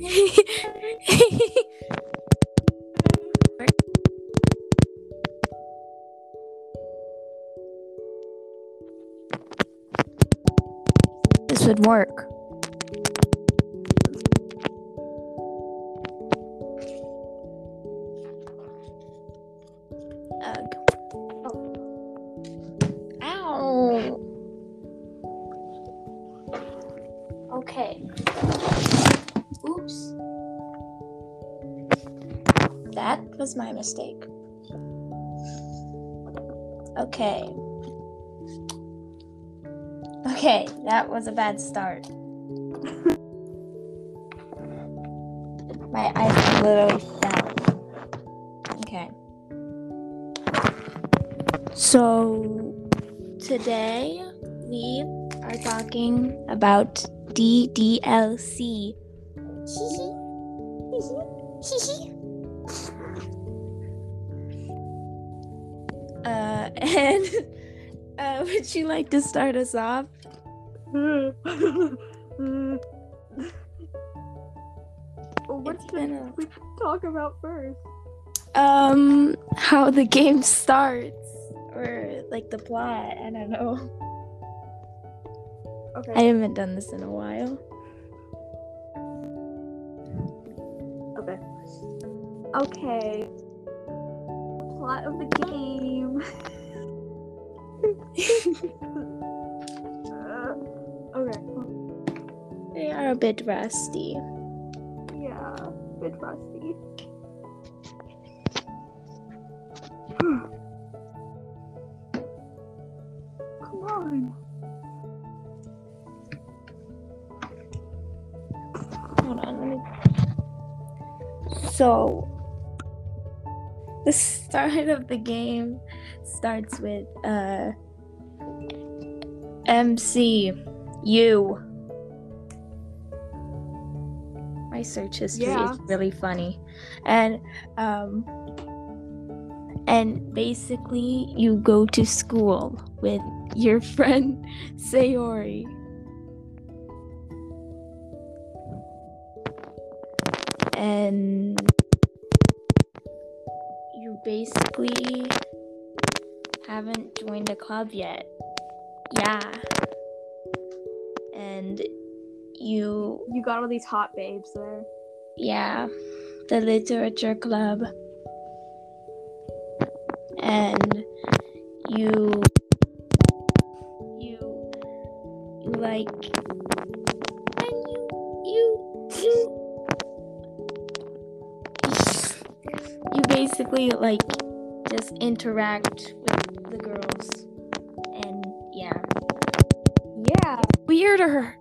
This would work. Was my mistake. Okay. Okay, that was a bad start. my eyes literally fell. Okay. So today we are talking about DDLC. and uh, would you like to start us off? what It's should a- we talk about first? Um, how the game starts, or like the plot. I don't know. Okay. I haven't done this in a while. okay. Okay. Plot of the game. uh, okay. They are a bit rusty. Yeah, a bit rusty. Come on. Hold on, let me. So, the start of the game starts with uh, MC, you. My search history Yeah. is really funny, and um, and basically you go to school with your friend Sayori. and you basically haven't joined a club yet. Yeah. And you, You got all these hot babes there. yeah, the literature club. And you, you, you like, and you, you, you you basically like just interact the girls and yeah Yeah. weirder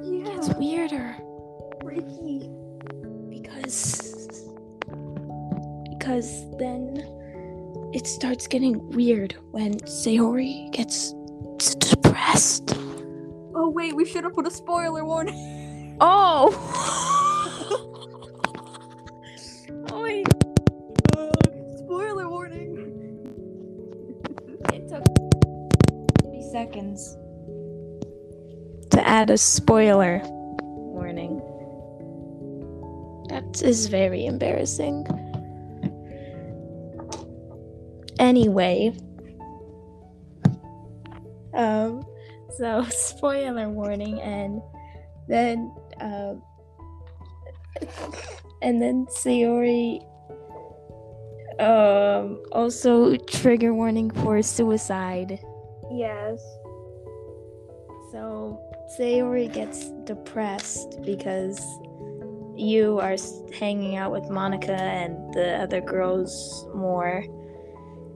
Yeah. it's weirder Freaky. because because then it starts getting weird when Sayori gets depressed Oh wait, we should have put a spoiler warning. oh oh seconds to add a spoiler warning. That is very embarrassing. Anyway, um, so spoiler warning, and then, um, and then Sayori um also trigger warning for suicide Yes. so sayori gets depressed because you are hanging out with monika and the other girls more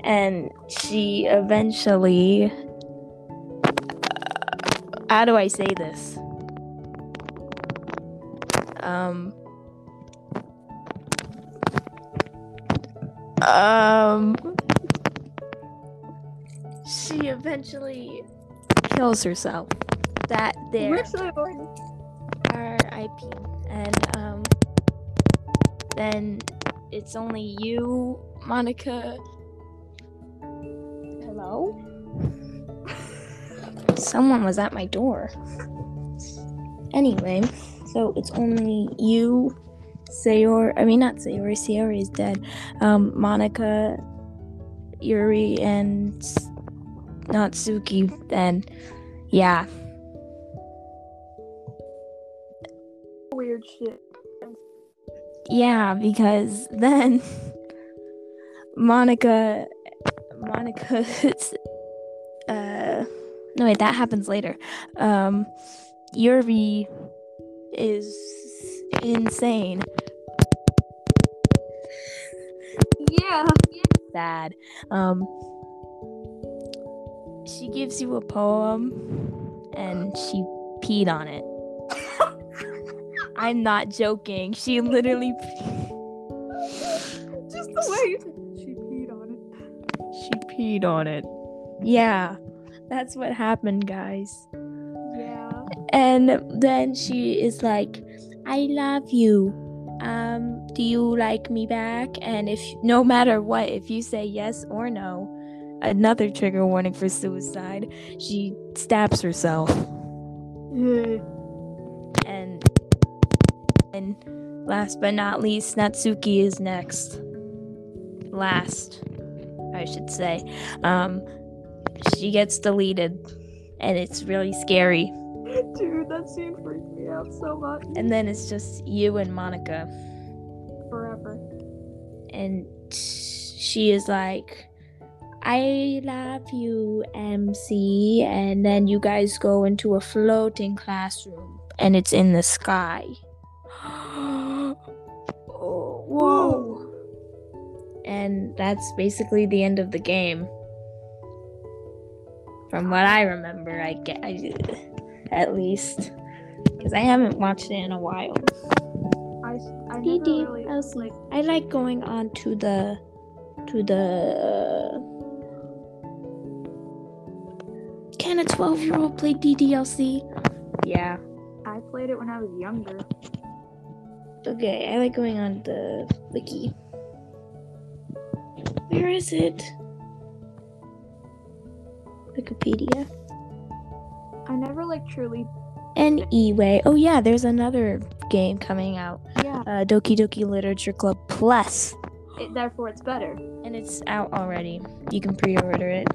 and she eventually uh, how do i say this um um she eventually kills herself that there Actually, warning. R.I.P. And um, then it's only you, Monika. Hello. Someone was at my door. Anyway, so it's only you, Sayori. I mean, not Sayori. Sayori is dead. Um, Monika, Yuri, and Natsuki. then yeah, Weird shit. yeah, because then Monika, Monika's. Uh, no wait, that happens later. Um, Yuri is insane. Yeah. sad. Um, she gives you a poem, and she peed on it. I'm not joking. She literally Just the way she peed on it. she peed on it. Yeah, that's what happened, guys. Yeah. And then she is like, "I love you. Um, do you like me back?" And if no matter what, if you say yes or no, another trigger warning for suicide. She stabs herself. Yeah. And and last but not least, Natsuki is next. Last, I should say. Um, she gets deleted, and it's really scary. Dude, that scene freaked me out so much. And then it's just you and Monika, Forever. and she is like, "I love you, MC," and then you guys go into a floating classroom, and it's in the sky. oh, whoa! And that's basically the end of the game. From what I remember, I get, I, at least, because I haven't watched it in a while. I, I never really like I like going on to the to the Can a 12 year old play DDLC? Yeah. I played it when I was younger. Okay, I like going on the wiki. Where is it? Wikipedia. I never like truly And E-Way. Oh yeah, there's another game coming out. yeah. Uh, Doki Doki Literature Club Plus. It, therefore it's better. And it's out already. You can pre-order it.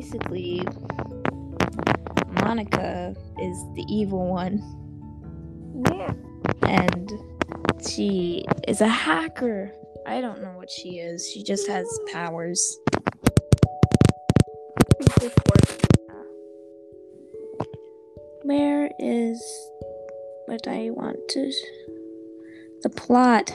Basically, Monika is the evil one, Yeah. and she is a hacker. I don't know what she is. She just has powers. Where is what I want to? The plot.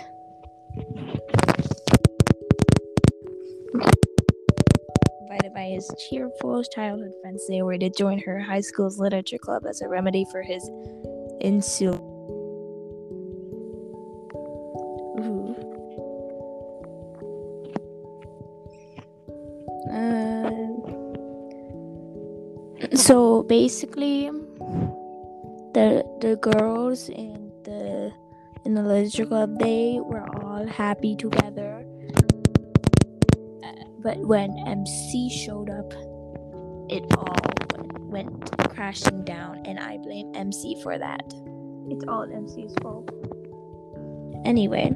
His cheerful childhood friend were to join her high school's literature club as a remedy for his insul. Uh, so basically, the the girls in the in the literature club they were all happy together but when mc showed up it all went, crashing down and i blame mc for that It's all MC's fault. anyway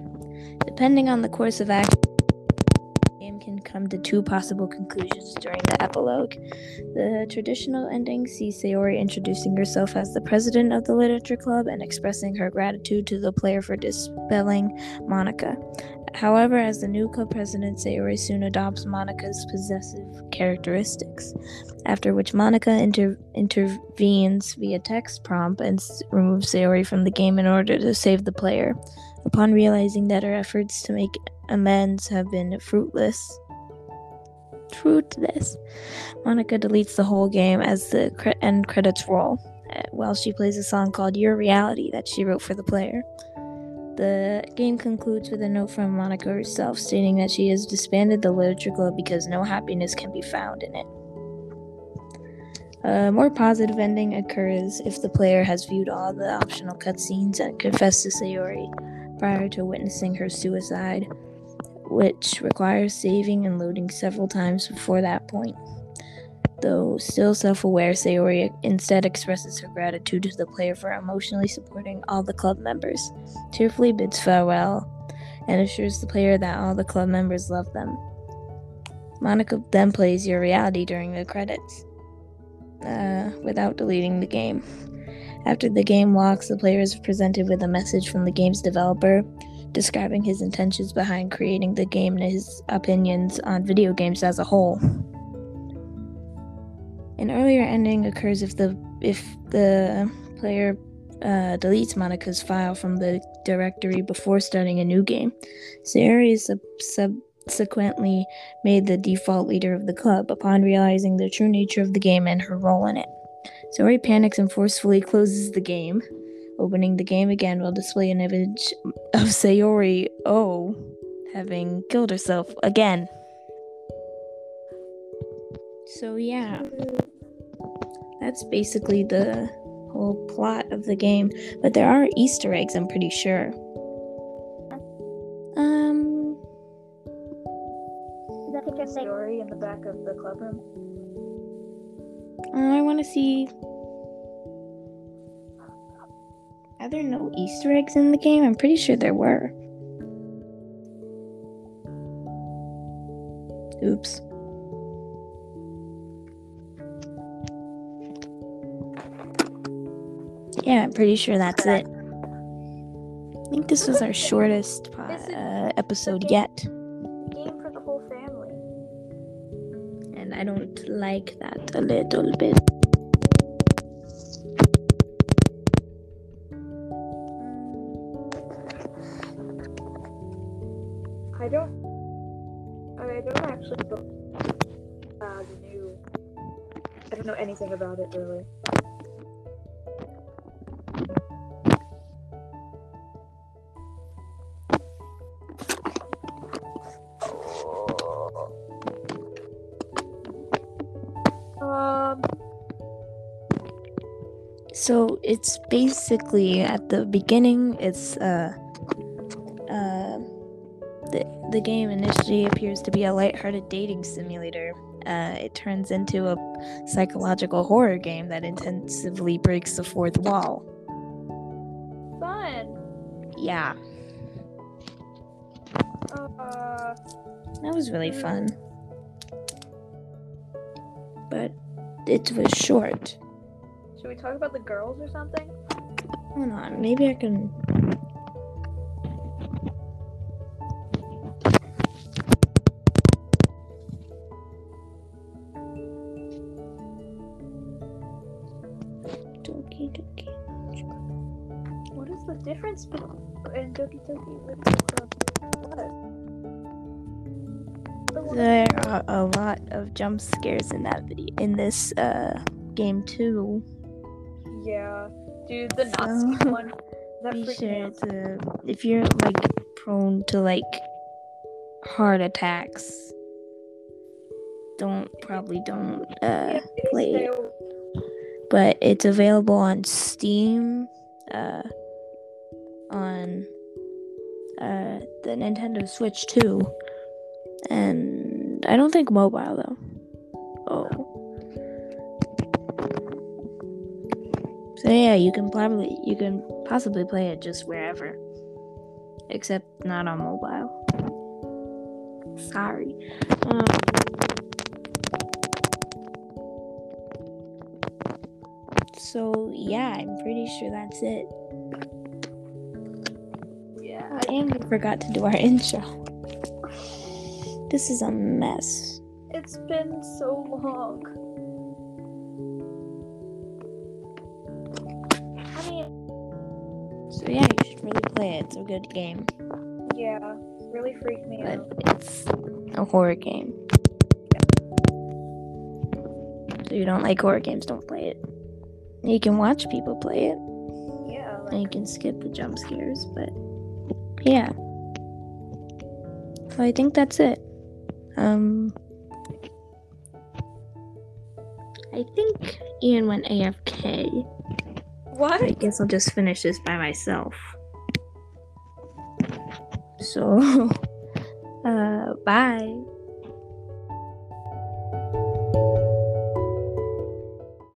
depending on the course of action come to two possible conclusions during the epilogue the traditional ending sees Sayori introducing herself as the president of the literature club and expressing her gratitude to the player for dispelling Monika. However, as the new club president, Sayori soon adopts Monika's possessive characteristics, after which Monika inter- intervenes via text prompt and s- removes Sayori from the game in order to save the player. Upon realizing that her efforts to make amends have been fruitless, fruitless, Monika deletes the whole game as the cre- end credits roll, uh, while she plays a song called Your Reality that she wrote for the player. The game concludes with a note from Monika herself stating that she has disbanded the literature club because no happiness can be found in it. A more positive ending occurs if the player has viewed all the optional cutscenes and confessed to Sayori prior to witnessing her suicide, which requires saving and loading several times before that point. Though still self aware, Sayori instead expresses her gratitude to the player for emotionally supporting all the club members, tearfully bids farewell, and assures the player that all the club members love them. Monika then plays your reality during the credits, uh, without deleting the game. After the game locks, the player is presented with a message from the game's developer describing his intentions behind creating the game and his opinions on video games as a whole. An earlier ending occurs if the if the player uh, deletes Monika's file from the directory before starting a new game. Sayori is sub- subsequently made the default leader of the club upon realizing the true nature of the game and her role in it. Sayori panics and forcefully closes the game. Opening the game again will display an image of Sayori O having killed herself again. So, yeah, that's basically the whole plot of the game. But there are Easter eggs, I'm pretty sure. Um, Is that picture story in the back of the club room? oh, I want to see. Are there no Easter eggs in the game? I'm pretty sure there were. Oops. Yeah, I'm pretty sure that's it. I think this was our shortest uh, episode yet, Game for the whole family. and I don't like that a little bit. Anything about it really. Um. So it's basically at the beginning, it's uh, uh, the the game initially appears to be a lighthearted dating simulator. Uh, it turns into a psychological horror game that intensively breaks the fourth wall. Fun. Yeah, Uh. that was really fun, but it was short. Should we talk about the girls or something? Hold on, maybe I can. Difference between Doki Doki Literature? There are a lot of jump scares in that video, in this uh, game too. Yeah, dude, the So, Nazi one. That Be sure to, if you're like prone to like heart attacks, don't probably don't uh, play it. but it's available on Steam, uh, on uh, the Nintendo Switch too, and I don't think mobile though. Oh. So yeah, you can probably you can possibly play it just wherever, except not on mobile. Sorry. Um, so yeah, I'm pretty sure that's it. And we forgot to do our intro. This is a mess. it's been so long. I mean, So yeah, you should really play it. It's a good game, yeah, really freaked me but out. it's a horror game. So you don't like horror games, don't play it. You can watch people play it, Yeah, and you can skip the jump scares, but yeah. So I think that's it. Um, I think Ian went AFK. what? I guess I'll just finish this by myself. So, uh, Bye.